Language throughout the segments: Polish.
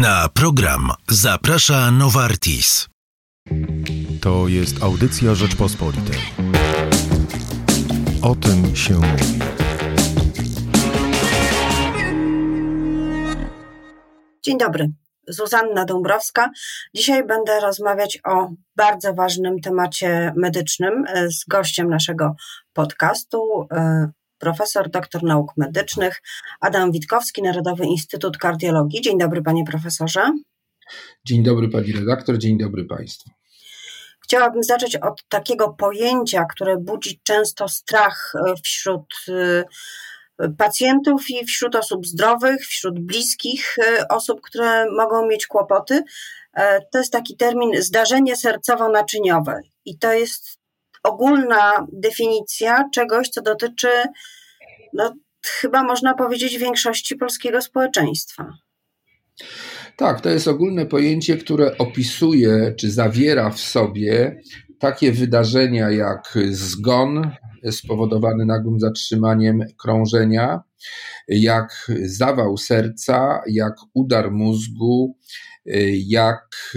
Na program zaprasza Novartis. To jest audycja Rzeczpospolitej. O tym się mówi. Dzień dobry. Zuzanna Dąbrowska. Dzisiaj będę rozmawiać o bardzo ważnym temacie medycznym e, z gościem naszego podcastu, e, profesor doktor nauk medycznych Adam Witkowski, Narodowy Instytut Kardiologii. Dzień dobry, panie profesorze. Dzień dobry, pani redaktor, dzień dobry państwu. Chciałabym zacząć od takiego pojęcia, które budzi często strach e, wśród pacjentów i wśród osób zdrowych, wśród bliskich e, osób, które mogą mieć kłopoty. E, to jest taki termin zdarzenie sercowo-naczyniowe i to jest ogólna definicja czegoś, co dotyczy, no, chyba można powiedzieć, większości polskiego społeczeństwa. Tak, to jest ogólne pojęcie, które opisuje czy zawiera w sobie takie wydarzenia jak zgon, spowodowany nagłym zatrzymaniem krążenia, jak zawał serca, jak udar mózgu, jak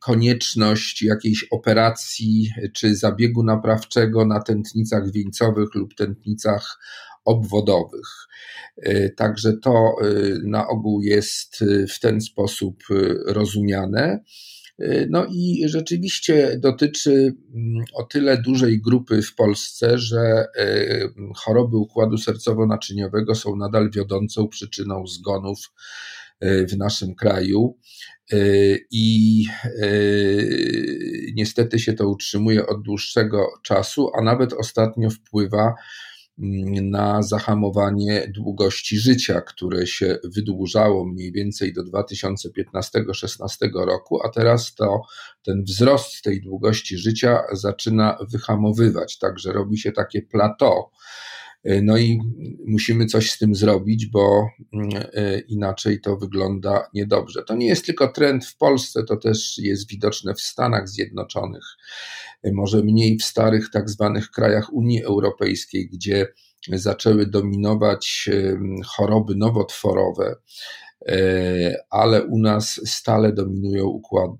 konieczność jakiejś operacji czy zabiegu naprawczego na tętnicach wieńcowych lub tętnicach obwodowych. Także to na ogół jest w ten sposób rozumiane. No i rzeczywiście dotyczy mm, o tyle dużej grupy w Polsce, że choroby układu sercowo-naczyniowego są nadal wiodącą przyczyną zgonów w naszym kraju. E, I niestety się to utrzymuje od dłuższego czasu, a nawet ostatnio wpływa na zahamowanie długości życia, które się wydłużało mniej więcej do 2015-16 roku, a teraz to ten wzrost tej długości życia zaczyna wyhamowywać, także robi się takie plateau. No i musimy coś z tym zrobić, bo e, inaczej to wygląda niedobrze. To nie jest tylko trend w Polsce, to też jest widoczne w Stanach Zjednoczonych może mniej w starych tak zwanych krajach Unii Europejskiej, gdzie zaczęły dominować choroby nowotworowe, e, ale u nas stale dominują układ,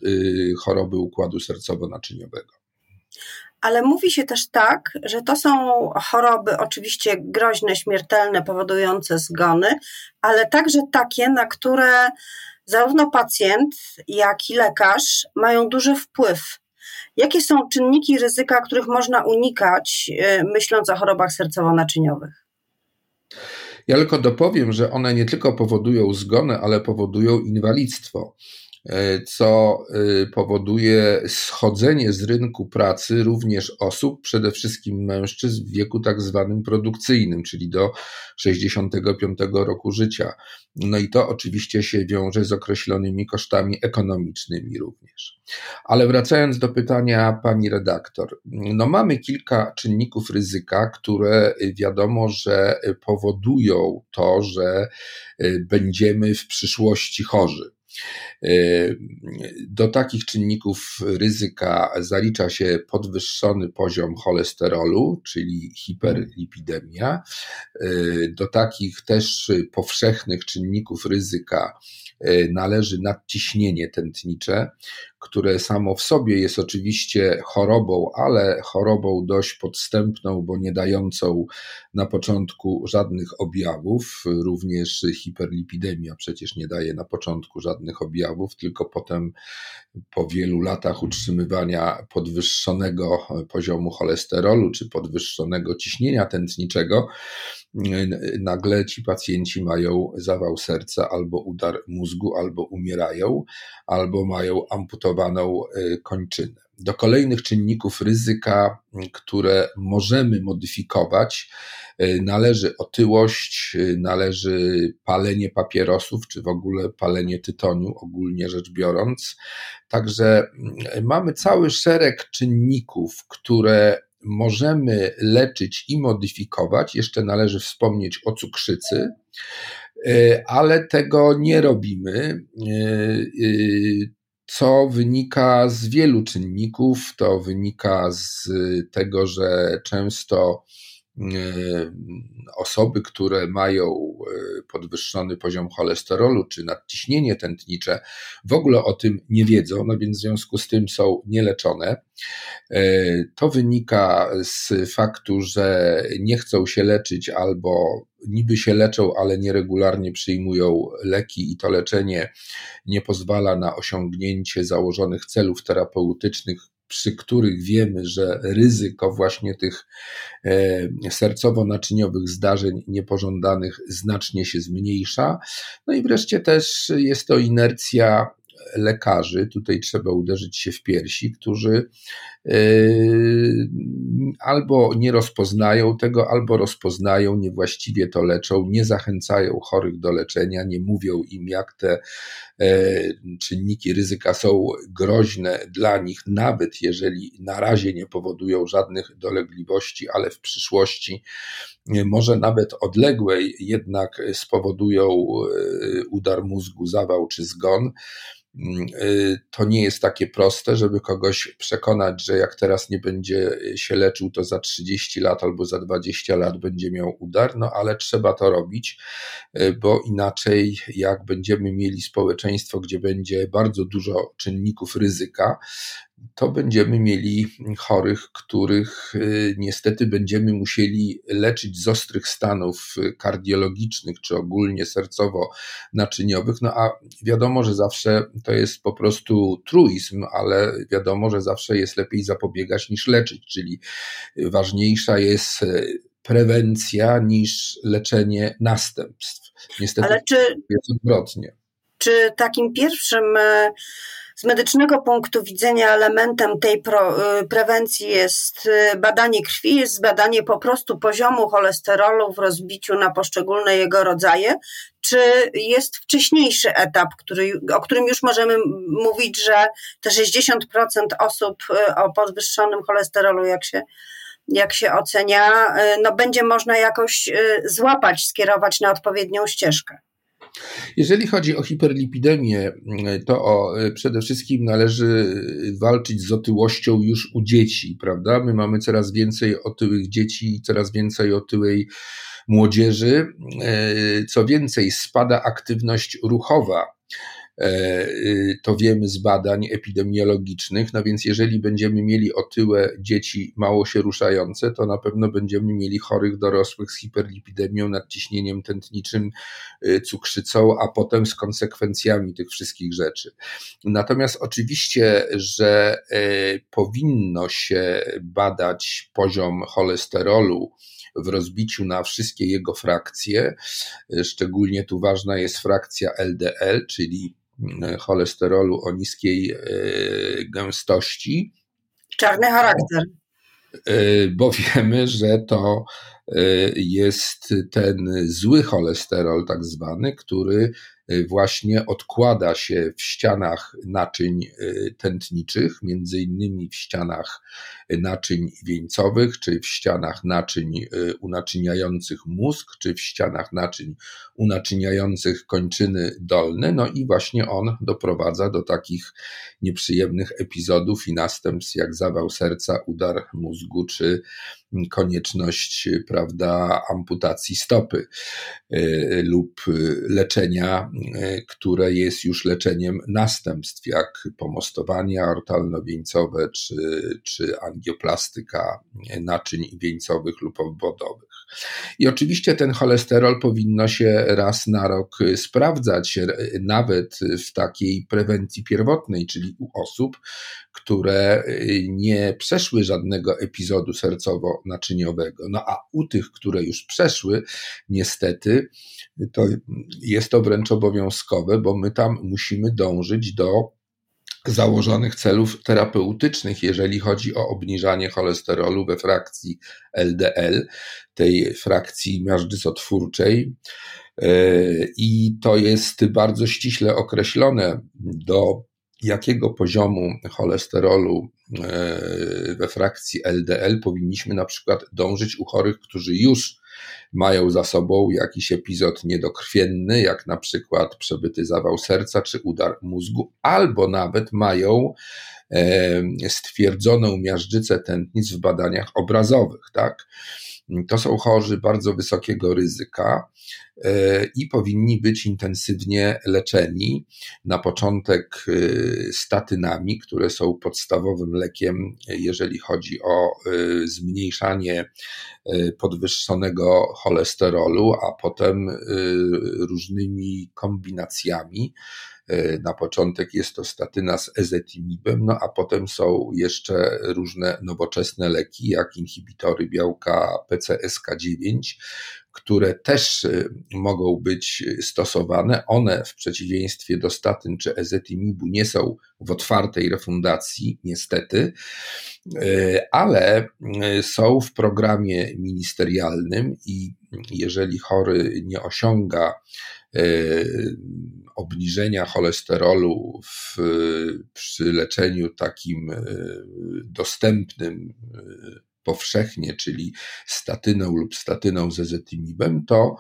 choroby układu sercowo-naczyniowego. Ale mówi się też tak, że to są choroby oczywiście groźne, śmiertelne, powodujące zgony, ale także takie, na które zarówno pacjent, jak i lekarz mają duży wpływ. Jakie są czynniki ryzyka, których można unikać, e, myśląc o chorobach sercowo-naczyniowych? Ja tylko dopowiem, że one nie tylko powodują zgony, ale powodują inwalidztwo. E, co e, powoduje schodzenie z rynku pracy również osób, przede wszystkim mężczyzn w wieku tak zwanym produkcyjnym, czyli do 65 roku życia. No i to oczywiście się wiąże z określonymi kosztami ekonomicznymi również. Ale wracając do pytania pani redaktor, no mamy kilka czynników ryzyka, które wiadomo, że powodują to, że e, będziemy w przyszłości chorzy. E, do takich czynników ryzyka zalicza się podwyższony poziom cholesterolu, czyli hiperlipidemia. E, do takich też powszechnych czynników ryzyka e, należy nadciśnienie tętnicze, które samo w sobie jest oczywiście chorobą, ale chorobą dość podstępną, bo nie dającą na początku żadnych objawów. Również hiperlipidemia przecież nie daje na początku żadnych objawów, tylko potem po wielu latach utrzymywania podwyższonego poziomu cholesterolu czy podwyższonego ciśnienia tętniczego, nagle ci pacjenci mają zawał serca albo udar mózgu, albo umierają, albo mają amputowaną e, kończynę. Do kolejnych czynników ryzyka, które możemy modyfikować, e, należy otyłość, e, należy palenie papierosów, czy w ogóle palenie tytoniu, ogólnie rzecz biorąc. Także mamy cały szereg czynników, które możemy leczyć i modyfikować. Jeszcze należy wspomnieć o cukrzycy, e, ale tego nie robimy, e, e, co wynika z wielu czynników. To wynika z tego, że często osoby, które mają podwyższony poziom cholesterolu czy nadciśnienie tętnicze, w ogóle o tym nie wiedzą, no więc w związku z tym są nieleczone. To wynika z faktu, że nie chcą się leczyć albo niby się leczą, ale nieregularnie przyjmują leki i to leczenie nie pozwala na osiągnięcie założonych celów terapeutycznych, przy których wiemy, że ryzyko właśnie tych e, sercowo-naczyniowych zdarzeń niepożądanych znacznie się zmniejsza. No i wreszcie też jest to inercja lekarzy, tutaj trzeba uderzyć się w piersi, którzy e, albo nie rozpoznają tego, albo rozpoznają, niewłaściwie to leczą, nie zachęcają chorych do leczenia, nie mówią im, jak te czynniki ryzyka są groźne dla nich, nawet jeżeli na razie nie powodują żadnych dolegliwości, ale w przyszłości może nawet odległej jednak spowodują e, udar mózgu, zawał czy zgon. Mm, to nie jest takie proste, żeby kogoś przekonać, że jak teraz nie będzie się leczył, to za 30 lat albo za 20 lat będzie miał udar, no ale trzeba to robić, bo inaczej, jak będziemy mieli społeczeństwo, gdzie będzie bardzo dużo czynników ryzyka, to będziemy mieli chorych, których y, niestety będziemy musieli leczyć z ostrych stanów kardiologicznych czy ogólnie sercowo-naczyniowych. No a wiadomo, że zawsze to jest po prostu truizm, ale wiadomo, że zawsze jest lepiej zapobiegać niż leczyć, czyli ważniejsza jest y, prewencja niż leczenie następstw. Niestety ale czy, jest odwrotnie. Czy takim pierwszym e, z medycznego punktu widzenia elementem tej pro, y, prewencji jest y, badanie krwi, jest badanie po prostu poziomu cholesterolu w rozbiciu na poszczególne jego rodzaje, czy jest wcześniejszy etap, który, o którym już możemy mówić, że te 60% osób o podwyższonym cholesterolu, jak się jak się ocenia, no będzie można jakoś złapać, skierować na odpowiednią ścieżkę. Jeżeli chodzi o hiperlipidemię, to o, przede wszystkim należy walczyć z otyłością już u dzieci, prawda? My mamy coraz więcej otyłych dzieci i coraz więcej otyłej młodzieży. E, co więcej, spada aktywność ruchowa to wiemy z badań epidemiologicznych. No więc, jeżeli będziemy mieli otyłe dzieci mało się ruszające, to na pewno będziemy mieli chorych dorosłych z hiperlipidemią, nadciśnieniem tętniczym, y, cukrzycą, a potem z konsekwencjami tych wszystkich rzeczy. Natomiast oczywiście, że e, powinno się badać poziom cholesterolu, w rozbiciu na wszystkie jego frakcje. Szczególnie tu ważna jest frakcja LDL, czyli cholesterolu o niskiej e, gęstości. Czarny charakter. E, bo wiemy, że to e, jest ten zły cholesterol, tak zwany, który właśnie odkłada się w ścianach naczyń y, tętniczych, między innymi w ścianach naczyń wieńcowych, czy w ścianach naczyń y, unaczyniających mózg, czy w ścianach naczyń unaczyniających kończyny dolne. No i właśnie on doprowadza do takich nieprzyjemnych epizodów i następstw jak zawał serca, udar mózgu, czy konieczność, prawda, amputacji stopy lub leczenia E, które jest już leczeniem następstw, jak pomostowania ortalno-wieńcowe czy, czy angioplastyka naczyń wieńcowych lub obwodowych. I oczywiście ten cholesterol powinno się raz na rok sprawdzać, nawet w takiej prewencji pierwotnej, czyli u osób, które nie przeszły żadnego epizodu sercowo-naczyniowego. No a u tych, które już przeszły, niestety, to jest to wręcz obowiązkowe, bo my tam musimy dążyć do założonych celów terapeutycznych, jeżeli chodzi o obniżanie cholesterolu we frakcji LDL, tej frakcji miażdżycotwórczej. I to jest bardzo ściśle określone, do jakiego poziomu cholesterolu we frakcji LDL powinniśmy na przykład dążyć u chorych, którzy już mają za sobą jakiś epizod niedokrwienny, jak na przykład przebyty zawał serca czy udar mózgu, albo nawet mają stwierdzoną miażdżycę tętnic w badaniach obrazowych, tak? To są chorzy bardzo wysokiego ryzyka e, i powinni być intensywnie leczeni. Na początek e, statynami, które są podstawowym lekiem, jeżeli chodzi o e, zmniejszanie podwyższonego cholesterolu, a potem różnymi kombinacjami na początek jest to statyna z ezetimibem, no a potem są jeszcze różne nowoczesne leki, jak inhibitory białka PCSK9, które też e, mogą być stosowane. One w przeciwieństwie do statyn czy ezetimibu nie są w otwartej refundacji, niestety, e, ale są w programie ministerialnym i jeżeli chory nie osiąga obniżenia cholesterolu w, przy leczeniu takim e, dostępnym e, powszechnie, czyli statyną lub statyną z ezetymibem, to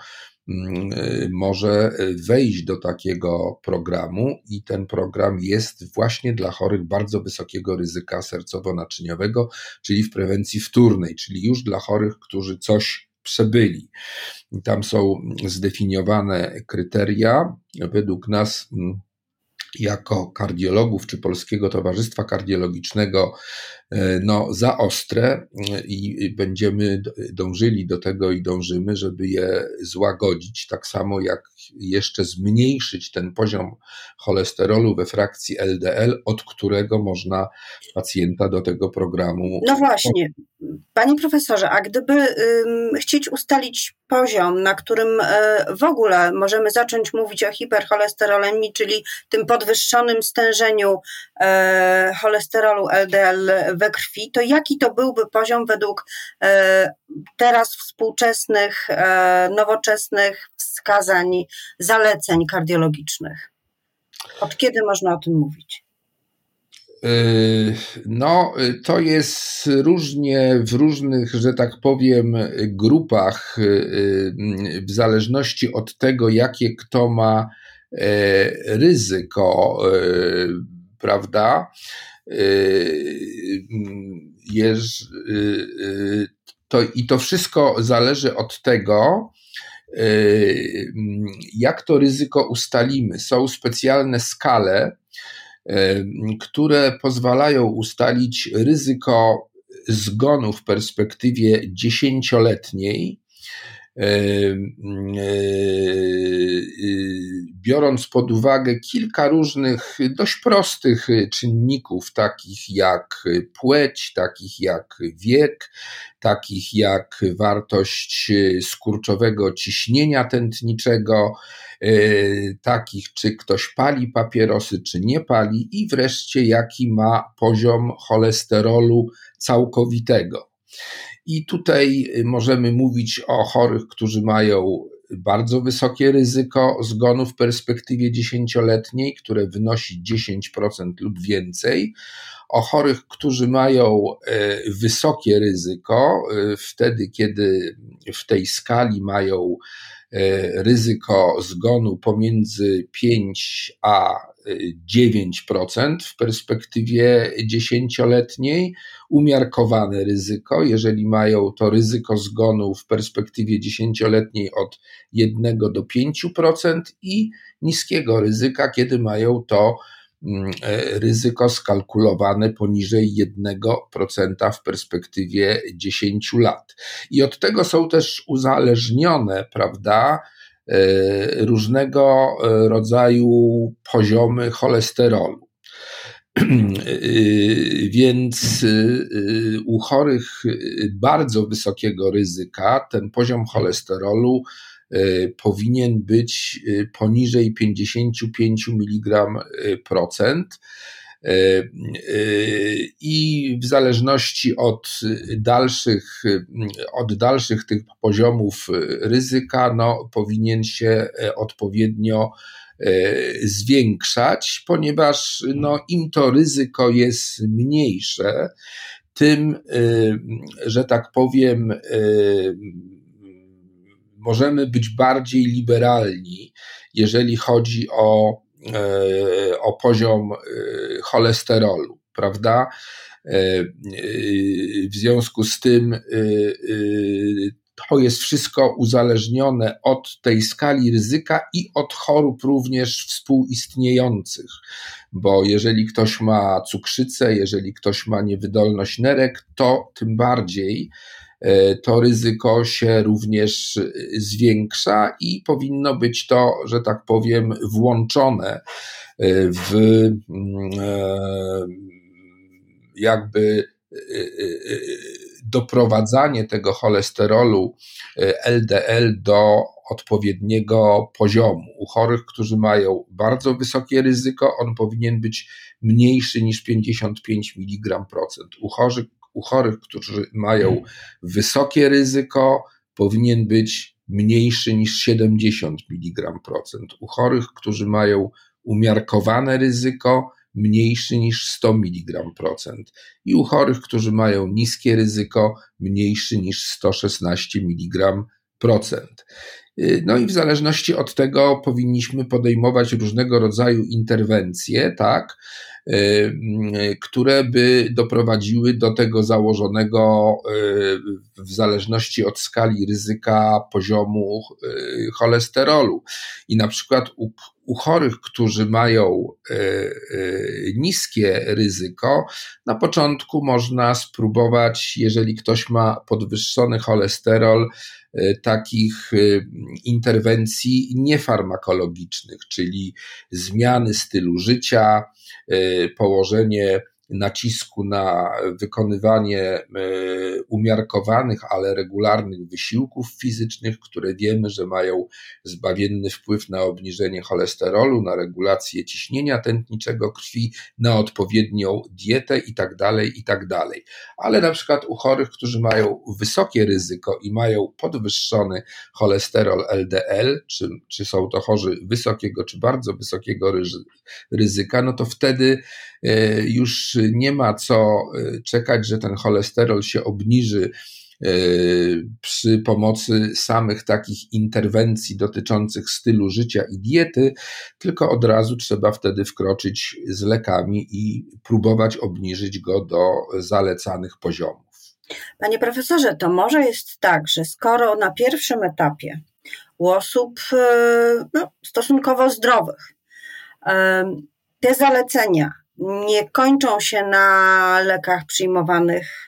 mm, e, może wejść do takiego programu i ten program jest właśnie dla chorych bardzo wysokiego ryzyka sercowo-naczyniowego, czyli w prewencji wtórnej, czyli już dla chorych, którzy coś przebyli. Tam są zdefiniowane kryteria. Według nas mm, jako kardiologów czy Polskiego Towarzystwa Kardiologicznego e, no, za ostre i będziemy dążyli do tego i dążymy, żeby je złagodzić, tak samo jak jeszcze zmniejszyć ten poziom cholesterolu we frakcji LDL, od którego można pacjenta do tego programu. No właśnie, panie profesorze, a gdyby ym, chcieć ustalić poziom, na którym y, w ogóle możemy zacząć mówić o hipercholesterolemii, czyli tym podwyższonym stężeniu y, cholesterolu LDL we krwi, to jaki to byłby poziom według y, teraz współczesnych, nowoczesnych wskazań, zaleceń kardiologicznych? Od kiedy można o tym mówić? No, to jest różnie w różnych, że tak powiem, grupach, w zależności od tego, jakie kto ma e, ryzyko, prawda? To, I to wszystko zależy od tego, jak to ryzyko ustalimy. Są specjalne skale, które pozwalają ustalić ryzyko zgonu w perspektywie dziesięcioletniej, biorąc pod uwagę kilka różnych dość prostych czynników, takich jak płeć, takich jak wiek, takich jak wartość skurczowego ciśnienia tętniczego, takich czy ktoś pali papierosy, czy nie pali, i wreszcie jaki ma poziom cholesterolu całkowitego. I tutaj y, możemy mówić o chorych, którzy mają bardzo wysokie ryzyko zgonu w perspektywie dziesięcioletniej, które wynosi 10% lub więcej, o chorych, którzy mają y, wysokie ryzyko, y, wtedy kiedy w tej skali mają ryzyko zgonu pomiędzy 5 a 9% w perspektywie dziesięcioletniej, umiarkowane ryzyko, jeżeli mają to ryzyko zgonu w perspektywie dziesięcioletniej od 1 do 5% i niskiego ryzyka, kiedy mają to mm, e, ryzyko skalkulowane poniżej 1% w perspektywie 10 lat. I od tego są też uzależnione, prawda, różnego e, rodzaju poziomy cholesterolu. E, więc u chorych bardzo wysokiego ryzyka ten poziom cholesterolu powinien być poniżej 55 mg procent. E, e, I w zależności od dalszych, od dalszych tych poziomów ryzyka, no, powinien się odpowiednio e, zwiększać, ponieważ no, im to ryzyko jest mniejsze, tym, że tak powiem, możemy być bardziej liberalni, jeżeli chodzi o o poziom e, cholesterolu, prawda? E, w związku z tym to jest wszystko uzależnione od tej skali ryzyka i od chorób również współistniejących, bo jeżeli ktoś ma cukrzycę, jeżeli ktoś ma niewydolność nerek, to tym bardziej e, to ryzyko się również zwiększa i powinno być to, że tak powiem, włączone w mm, e, jakby doprowadzanie tego cholesterolu LDL e, do odpowiedniego poziomu. U chorych, którzy mają bardzo wysokie ryzyko, on powinien być mniejszy niż 55 mg procent. U chorych, u chorych, którzy mają wysokie ryzyko, powinien być mniejszy niż 70 mg procent. U chorych, którzy mają umiarkowane ryzyko, mniejszy niż 100 mg procent i u chorych, którzy mają niskie ryzyko, mniejszy niż 116 mg procent. Y, no i w zależności od tego powinniśmy podejmować różnego rodzaju interwencje, tak, które by doprowadziły do tego założonego w zależności od skali ryzyka poziomu cholesterolu. I na przykład u, u chorych, którzy mają niskie ryzyko, na początku można spróbować, jeżeli ktoś ma podwyższony cholesterol, E, takich e, interwencji niefarmakologicznych, czyli zmiany stylu życia, e, położenie nacisku na wykonywanie e, umiarkowanych, ale regularnych wysiłków fizycznych, które wiemy, że mają zbawienny wpływ na obniżenie cholesterolu, na regulację ciśnienia tętniczego krwi, na odpowiednią dietę itd., tak itd. Tak ale na przykład u chorych, którzy mają wysokie ryzyko i mają podwyższony cholesterol LDL, czy, czy są to chorzy wysokiego, czy bardzo wysokiego ryzyka, no to wtedy e, już nie ma co y, czekać, że ten cholesterol się obniży y, przy pomocy samych takich interwencji dotyczących stylu życia i diety, tylko od razu trzeba wtedy wkroczyć z lekami i próbować obniżyć go do zalecanych poziomów. Panie profesorze, to może jest tak, że skoro na pierwszym etapie u osób y, no, stosunkowo zdrowych te zalecenia nie kończą się na lekach przyjmowanych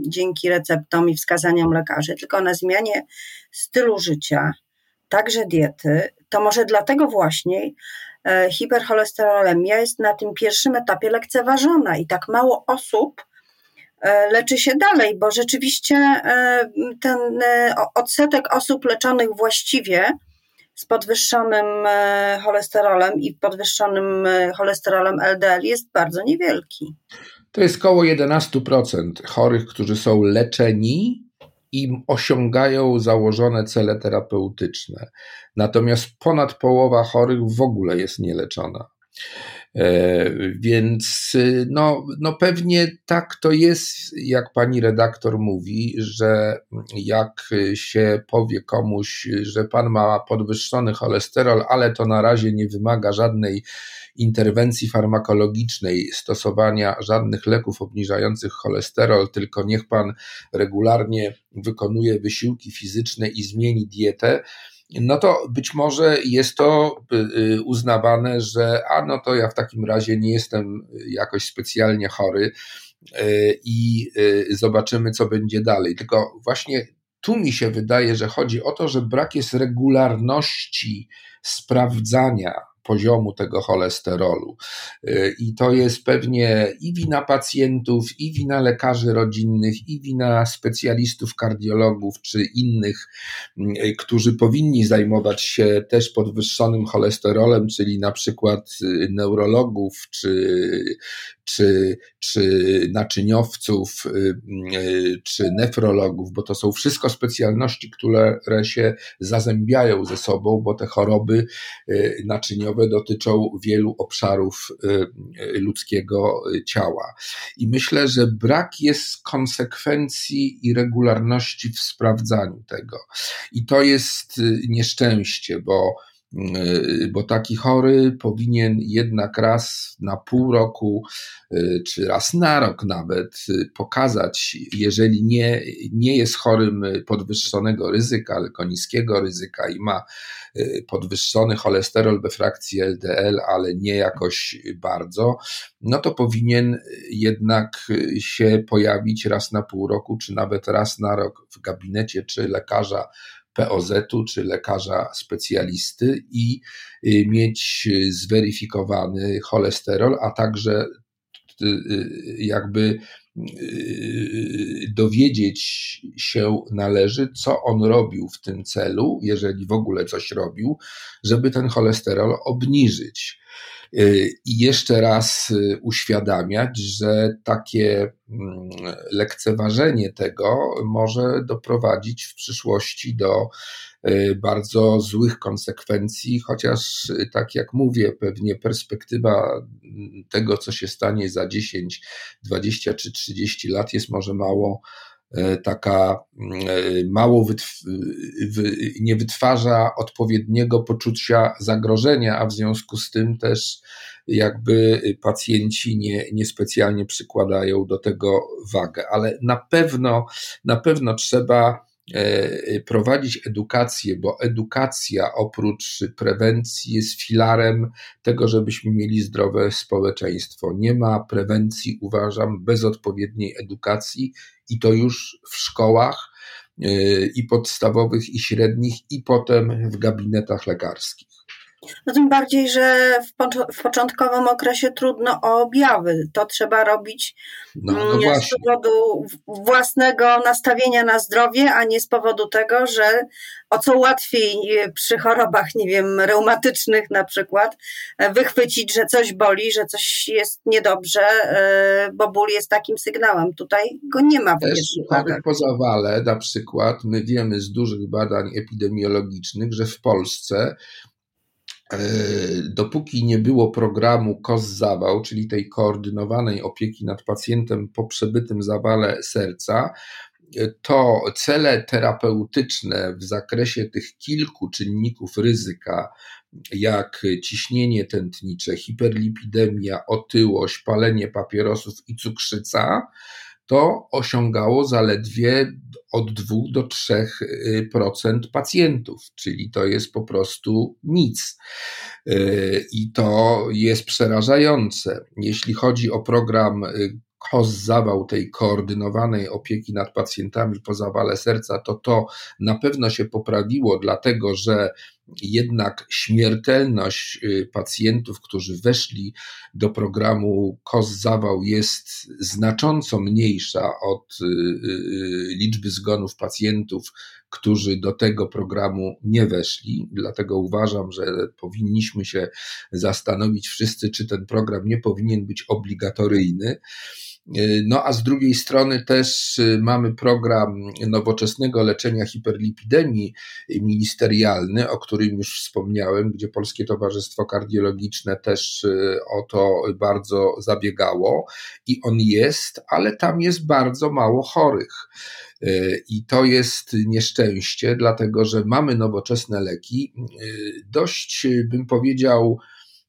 dzięki receptom i wskazaniom lekarzy, tylko na zmianie stylu życia, także diety, to może dlatego właśnie e, hipercholesterolemia jest na tym pierwszym etapie lekceważona i tak mało osób e, leczy się dalej, bo rzeczywiście e, ten odsetek osób leczonych właściwie z podwyższonym e, cholesterolem i podwyższonym e, cholesterolem LDL jest bardzo niewielki. To jest około 11% chorych, którzy są leczeni i osiągają założone cele terapeutyczne. Natomiast ponad połowa chorych w ogóle jest nieleczona. E, więc no, no pewnie tak to jest, jak pani redaktor mówi, że jak się powie komuś, że pan ma podwyższony cholesterol, ale to na razie nie wymaga żadnej interwencji farmakologicznej, stosowania żadnych leków obniżających cholesterol, tylko niech pan regularnie wykonuje wysiłki fizyczne i zmieni dietę, no to być może jest to y, y, uznawane, że a no to ja w takim razie nie jestem jakoś specjalnie chory y, i zobaczymy, co będzie dalej. Tylko właśnie tu mi się wydaje, że chodzi o to, że brak jest regularności sprawdzania poziomu tego cholesterolu. Y, I to jest pewnie i wina pacjentów, i wina lekarzy rodzinnych, i wina specjalistów, kardiologów czy innych, y, którzy powinni zajmować się też podwyższonym cholesterolem, czyli na przykład y, neurologów czy, czy, czy naczyniowców, czy nefrologów, bo to są wszystko specjalności, które się zazębiają ze sobą, bo te choroby naczyniowe dotyczą wielu obszarów y, y, ludzkiego ciała. I myślę, że brak jest konsekwencji i regularności w sprawdzaniu tego. I to jest y, nieszczęście, bo bo taki chory powinien jednak raz na pół roku, czy raz na rok nawet pokazać, jeżeli nie, nie jest chorym podwyższonego ryzyka, tylko niskiego ryzyka i ma podwyższony cholesterol we frakcji LDL, ale nie jakoś bardzo, no to powinien jednak się pojawić raz na pół roku, czy nawet raz na rok w gabinecie, czy lekarza POZ-u czy lekarza specjalisty i y, mieć zweryfikowany cholesterol, a także y, y, jakby dowiedzieć się należy, co on robił w tym celu, jeżeli w ogóle coś robił, żeby ten cholesterol obniżyć. Y, I jeszcze raz y, uświadamiać, że takie mm, lekceważenie tego może doprowadzić w przyszłości do bardzo złych konsekwencji, chociaż tak jak mówię, pewnie perspektywa mm, tego, co się stanie za 10, 20 czy 30 lat jest może mało E, taka mało wytw nie wytwarza odpowiedniego poczucia zagrożenia, a w związku z tym też jakby pacjenci nie, niespecjalnie przykładają do tego wagę. Ale na pewno, na pewno trzeba prowadzić edukację, bo edukacja oprócz prewencji jest filarem tego, żebyśmy mieli zdrowe społeczeństwo. Nie ma prewencji, uważam, bez odpowiedniej edukacji i to już w szkołach e, i podstawowych, i średnich, i potem w gabinetach lekarskich. No tym bardziej, że w, w początkowym okresie trudno o objawy. To trzeba robić no, no mm, z powodu własnego nastawienia na zdrowie, a nie z powodu tego, że o co łatwiej przy chorobach, nie wiem, reumatycznych na przykład, e, wychwycić, że coś boli, że coś jest niedobrze, e, bo ból jest takim sygnałem. Tutaj go nie ma w Też po zawale na przykład my wiemy z dużych badań epidemiologicznych, że w Polsce dopóki nie było programu KOS-Zawał, czyli tej koordynowanej opieki nad pacjentem po przebytym zawale serca, to cele terapeutyczne w zakresie tych kilku czynników ryzyka, jak ciśnienie tętnicze, hiperlipidemia, otyłość, palenie papierosów i cukrzyca, to osiągało zaledwie od 2 do 3% pacjentów, czyli to jest po prostu nic. Y, I to jest przerażające. Jeśli chodzi o program y, KOS zawał tej koordynowanej opieki nad pacjentami po zawale serca, to to na pewno się poprawiło, dlatego że jednak śmiertelność y, pacjentów, którzy weszli do programu KOS zawał jest znacząco mniejsza od y, y, liczby zgonów pacjentów, którzy do tego programu nie weszli. Dlatego uważam, że powinniśmy się zastanowić wszyscy, czy ten program nie powinien być obligatoryjny. E, no a z drugiej strony też e, mamy program nowoczesnego leczenia hiperlipidemii ministerialny, o którym już wspomniałem, gdzie Polskie Towarzystwo Kardiologiczne też e, o to bardzo zabiegało i on jest, ale tam jest bardzo mało chorych. I to jest nieszczęście, dlatego że mamy nowoczesne leki, dość bym powiedział,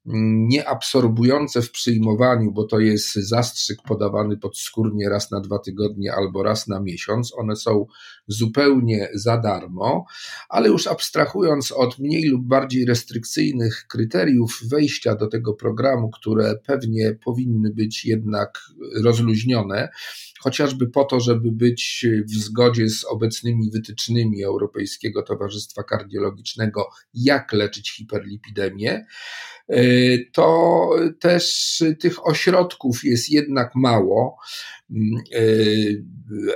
nieabsorbujące w przyjmowaniu, bo to jest zastrzyk podawany podskórnie raz na dwa tygodnie albo raz na miesiąc. One są zupełnie za darmo, ale już abstrahując od mniej lub bardziej restrykcyjnych kryteriów wejścia do tego programu, które pewnie powinny być jednak rozluźnione, chociażby po to, żeby być w zgodzie z obecnymi wytycznymi Europejskiego Towarzystwa Kardiologicznego, jak leczyć hiperlipidemię, e, to też tych ośrodków jest jednak mało.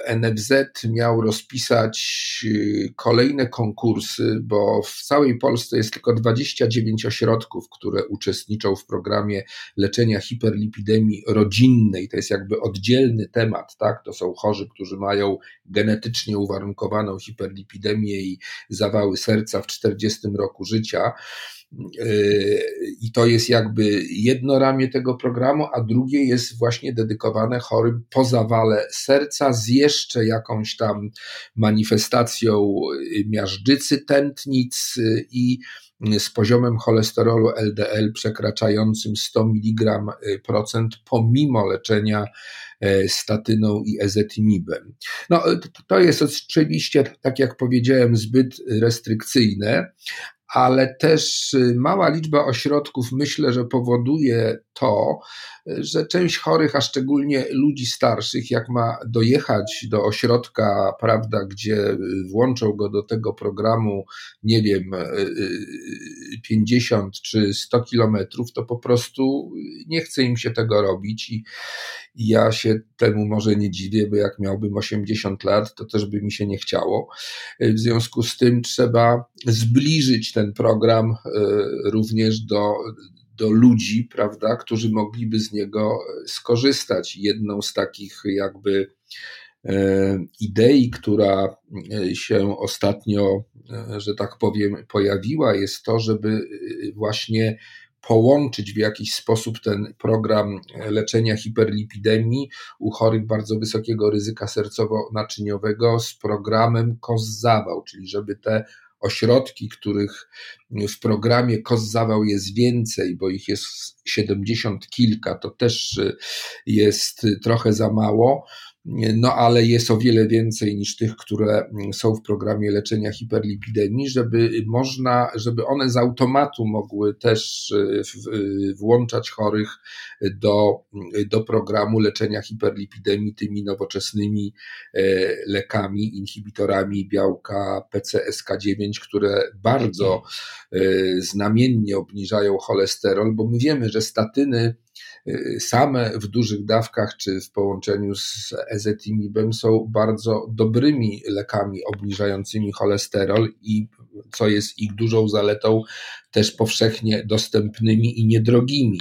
E, NFZ miał rozpisać kolejne konkursy, bo w całej Polsce jest tylko 29 ośrodków, które uczestniczą w programie leczenia hiperlipidemii rodzinnej. To jest jakby oddzielny temat, tak? To są chorzy, którzy mają genetycznie uwarunkowaną hiperlipidemię i zawały serca w 40 roku życia. I to jest jakby jedno ramię tego programu, a drugie jest właśnie dedykowane chorym po zawale serca z jeszcze jakąś tam manifestacją miażdżycy, tętnic i z poziomem cholesterolu LDL przekraczającym 100 mg procent pomimo leczenia statyną i ezetimiben. No, to jest oczywiście, tak jak powiedziałem, zbyt restrykcyjne, ale też y, mała liczba ośrodków myślę, że powoduje to, że część chorych, a szczególnie ludzi starszych, jak ma dojechać do ośrodka, prawda, gdzie włączą go do tego programu, nie wiem, 50 y, y, czy 100 kilometrów, to po prostu nie chce im się tego robić i ja się temu może nie dziwię, bo jak miałbym 80 lat, to też by mi się nie chciało. W związku z tym trzeba zbliżyć ten program e, również do, do ludzi, prawda, którzy mogliby z niego skorzystać. Jedną z takich jakby e, idei, która się ostatnio, e, że tak powiem, pojawiła, jest to, żeby właśnie połączyć w jakiś sposób ten program leczenia hiperlipidemii u chorych bardzo wysokiego ryzyka sercowo-naczyniowego z programem COS-zawał, czyli żeby te ośrodki, których w programie COS-zawał jest więcej, bo ich jest 70 kilka, to też jest trochę za mało, no ale jest o wiele więcej niż tych, które są w programie leczenia hiperlipidemii, żeby można, żeby one z automatu mogły też e, włączać chorych do, do programu leczenia hiperlipidemii tymi nowoczesnymi e, lekami, inhibitorami białka PCSK9, które bardzo e, znamiennie obniżają cholesterol, bo my wiemy, że statyny Y, same w dużych dawkach czy w połączeniu z ezetimibem są bardzo dobrymi lekami obniżającymi cholesterol i co jest ich dużą zaletą, też powszechnie dostępnymi i niedrogimi.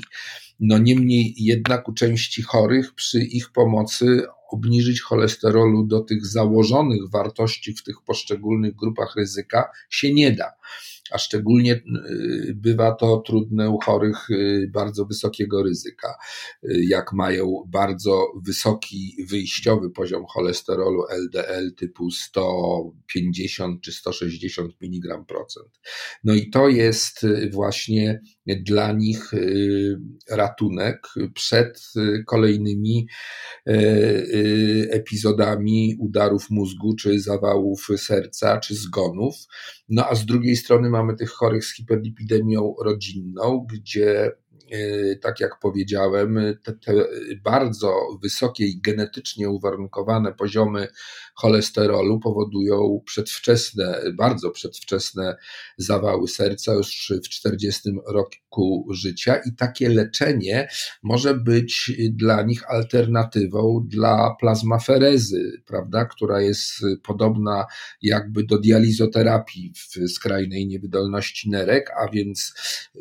No niemniej jednak u części chorych przy ich pomocy obniżyć cholesterolu do tych założonych wartości w tych poszczególnych grupach ryzyka się nie da a szczególnie y, bywa to trudne u chorych y, bardzo wysokiego ryzyka, y, jak mają bardzo wysoki wyjściowy poziom cholesterolu LDL typu 150 czy 160 mg. No i to jest właśnie dla nich ratunek przed kolejnymi epizodami udarów mózgu, czy zawałów serca, czy zgonów. No a z drugiej strony mamy tych chorych z hiperlipidemią rodzinną, gdzie tak jak powiedziałem, te, te, bardzo wysokie i genetycznie uwarunkowane poziomy cholesterolu powodują przedwczesne, bardzo przedwczesne zawały serca już w 40 roku życia i takie leczenie może być dla nich alternatywą dla plazmaferezy, prawda, która jest podobna jakby do dializoterapii w skrajnej niewydolności nerek, a więc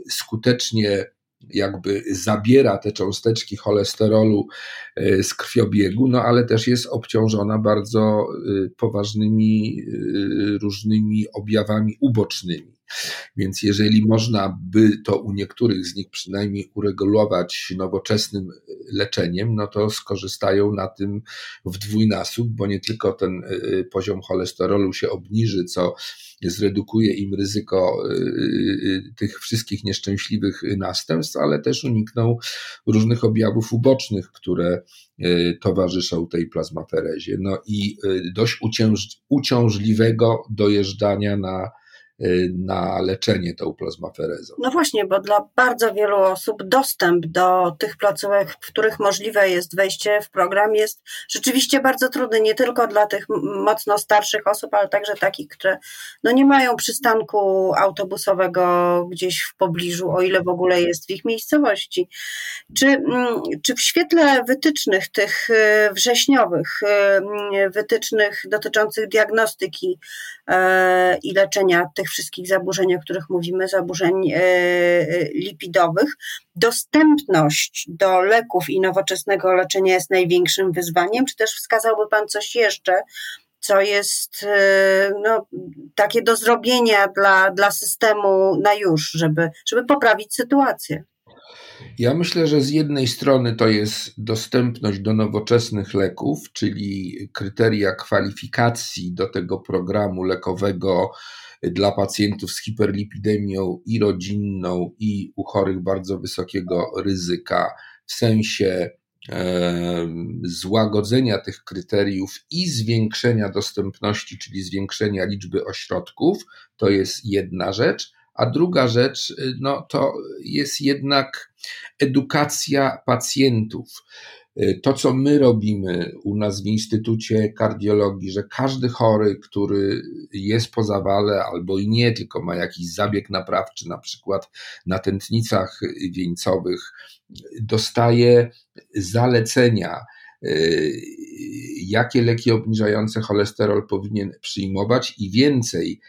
skutecznie jakby zabiera te cząsteczki cholesterolu e, z krwiobiegu, no ale też jest obciążona bardzo e, poważnymi e, różnymi objawami ubocznymi. Więc jeżeli można by to u niektórych z nich przynajmniej uregulować nowoczesnym leczeniem, no to skorzystają na tym w dwójnasób, bo nie tylko ten poziom cholesterolu się obniży, co zredukuje im ryzyko y, y, y, tych wszystkich nieszczęśliwych następstw, ale też unikną różnych objawów ubocznych, które towarzyszą tej plazmaferezie. No i dość uciąż, uciążliwego dojeżdżania na na leczenie tą plazmaferezą. No właśnie, bo dla bardzo wielu osób dostęp do tych placówek, w których możliwe jest wejście w program, jest rzeczywiście bardzo trudny, nie tylko dla tych mocno starszych osób, ale także takich, które no nie mają przystanku autobusowego gdzieś w pobliżu, o ile w ogóle jest w ich miejscowości. Czy, czy w świetle wytycznych tych y, wrześniowych, y, wytycznych dotyczących diagnostyki i leczenia tych tych wszystkich zaburzeń, o których mówimy, zaburzeń e, e, lipidowych. Dostępność do leków i nowoczesnego leczenia jest największym wyzwaniem, czy też wskazałby Pan coś jeszcze, co jest e, no, takie do zrobienia dla, dla systemu na już, żeby, żeby poprawić sytuację? Ja myślę, że z jednej strony to jest dostępność do nowoczesnych leków, czyli kryteria kwalifikacji do tego programu lekowego dla pacjentów z hiperlipidemią i rodzinną, i u chorych bardzo wysokiego ryzyka, w sensie złagodzenia tych kryteriów i zwiększenia dostępności, czyli zwiększenia liczby ośrodków, to jest jedna rzecz. A druga rzecz, no, to jest jednak edukacja pacjentów. To, co my robimy u nas w Instytucie Kardiologii, że każdy chory, który jest po zawale albo i nie, tylko ma jakiś zabieg naprawczy, na przykład na tętnicach wieńcowych, dostaje zalecenia, jakie leki obniżające cholesterol powinien przyjmować i więcej,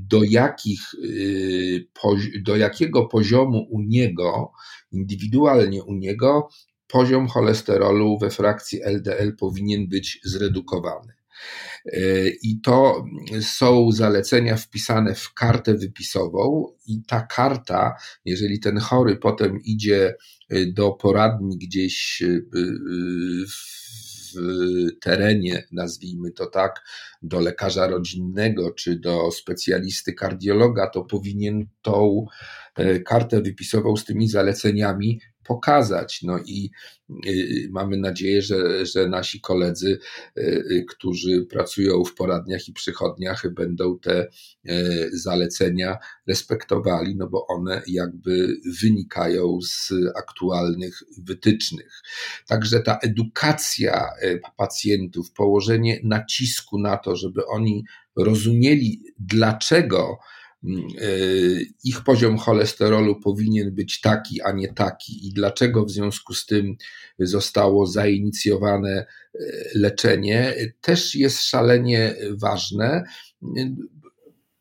do, jakich, do jakiego poziomu u niego, indywidualnie u niego, poziom cholesterolu we frakcji LDL powinien być zredukowany. I to są zalecenia wpisane w kartę wypisową, i ta karta, jeżeli ten chory potem idzie do poradni gdzieś w w terenie, nazwijmy to tak, do lekarza rodzinnego czy do specjalisty kardiologa, to powinien tą e, kartę wypisową z tymi zaleceniami pokazać. No i y, mamy nadzieję, że, że nasi koledzy, y, y, którzy pracują w poradniach i przychodniach, będą te zalecenia respektowali, no bo one jakby wynikają z aktualnych wytycznych. Także ta edukacja pacjentów, położenie nacisku na to, żeby oni rozumieli, dlaczego Y, ich poziom cholesterolu powinien być taki, a nie taki, i dlaczego w związku z tym zostało zainicjowane y, leczenie, też jest szalenie ważne,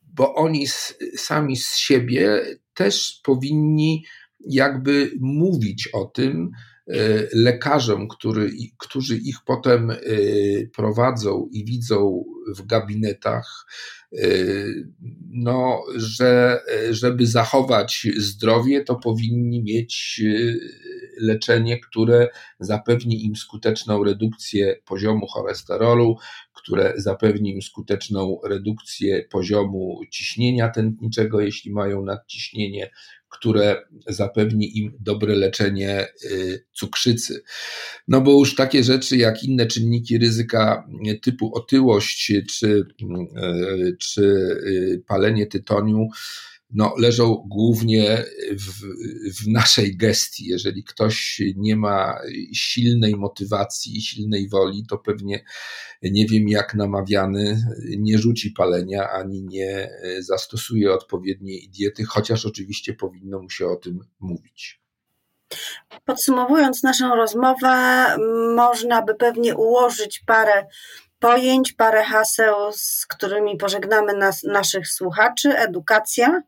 bo oni sami z siebie też powinni jakby mówić o tym, y, lekarzom, który, którzy ich potem prowadzą i widzą w gabinetach, Y, no, że żeby zachować zdrowie, to powinni mieć leczenie, które zapewni im skuteczną redukcję poziomu cholesterolu, które zapewni im skuteczną redukcję poziomu ciśnienia tętniczego, jeśli mają nadciśnienie, które zapewni im dobre leczenie y, cukrzycy. No bo już takie rzeczy jak inne czynniki ryzyka typu otyłość czy, y, czy y, palenie tytoniu, no, leżą głównie w, w naszej gestii. Jeżeli ktoś nie ma silnej motywacji, silnej woli, to pewnie nie wiem jak namawiany nie rzuci palenia ani nie zastosuje odpowiedniej diety, chociaż oczywiście powinno mu się o tym mówić. Podsumowując naszą rozmowę, można by pewnie ułożyć parę pojęć, parę haseł, z którymi pożegnamy nas, naszych słuchaczy. Edukacja,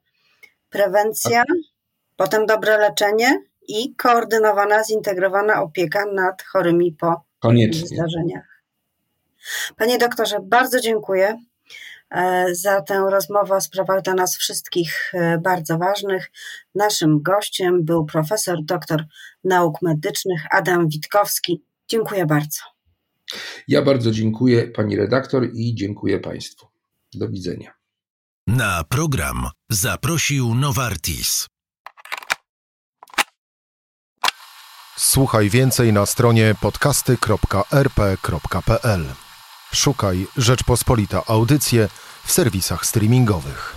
prewencja, potem dobre leczenie i koordynowana, zintegrowana opieka nad chorymi po Koniecznie. zdarzeniach. Panie doktorze, bardzo dziękuję e, za tę rozmowę o sprawach dla nas wszystkich e, bardzo ważnych. Naszym gościem był profesor doktor nauk medycznych Adam Witkowski. Dziękuję bardzo. Ja bardzo dziękuję pani redaktor i dziękuję państwu. Do widzenia. Na program zaprosił Novartis. Słuchaj więcej na stronie podcasty.rp.pl. Szukaj Rzeczpospolita Audycje w serwisach streamingowych.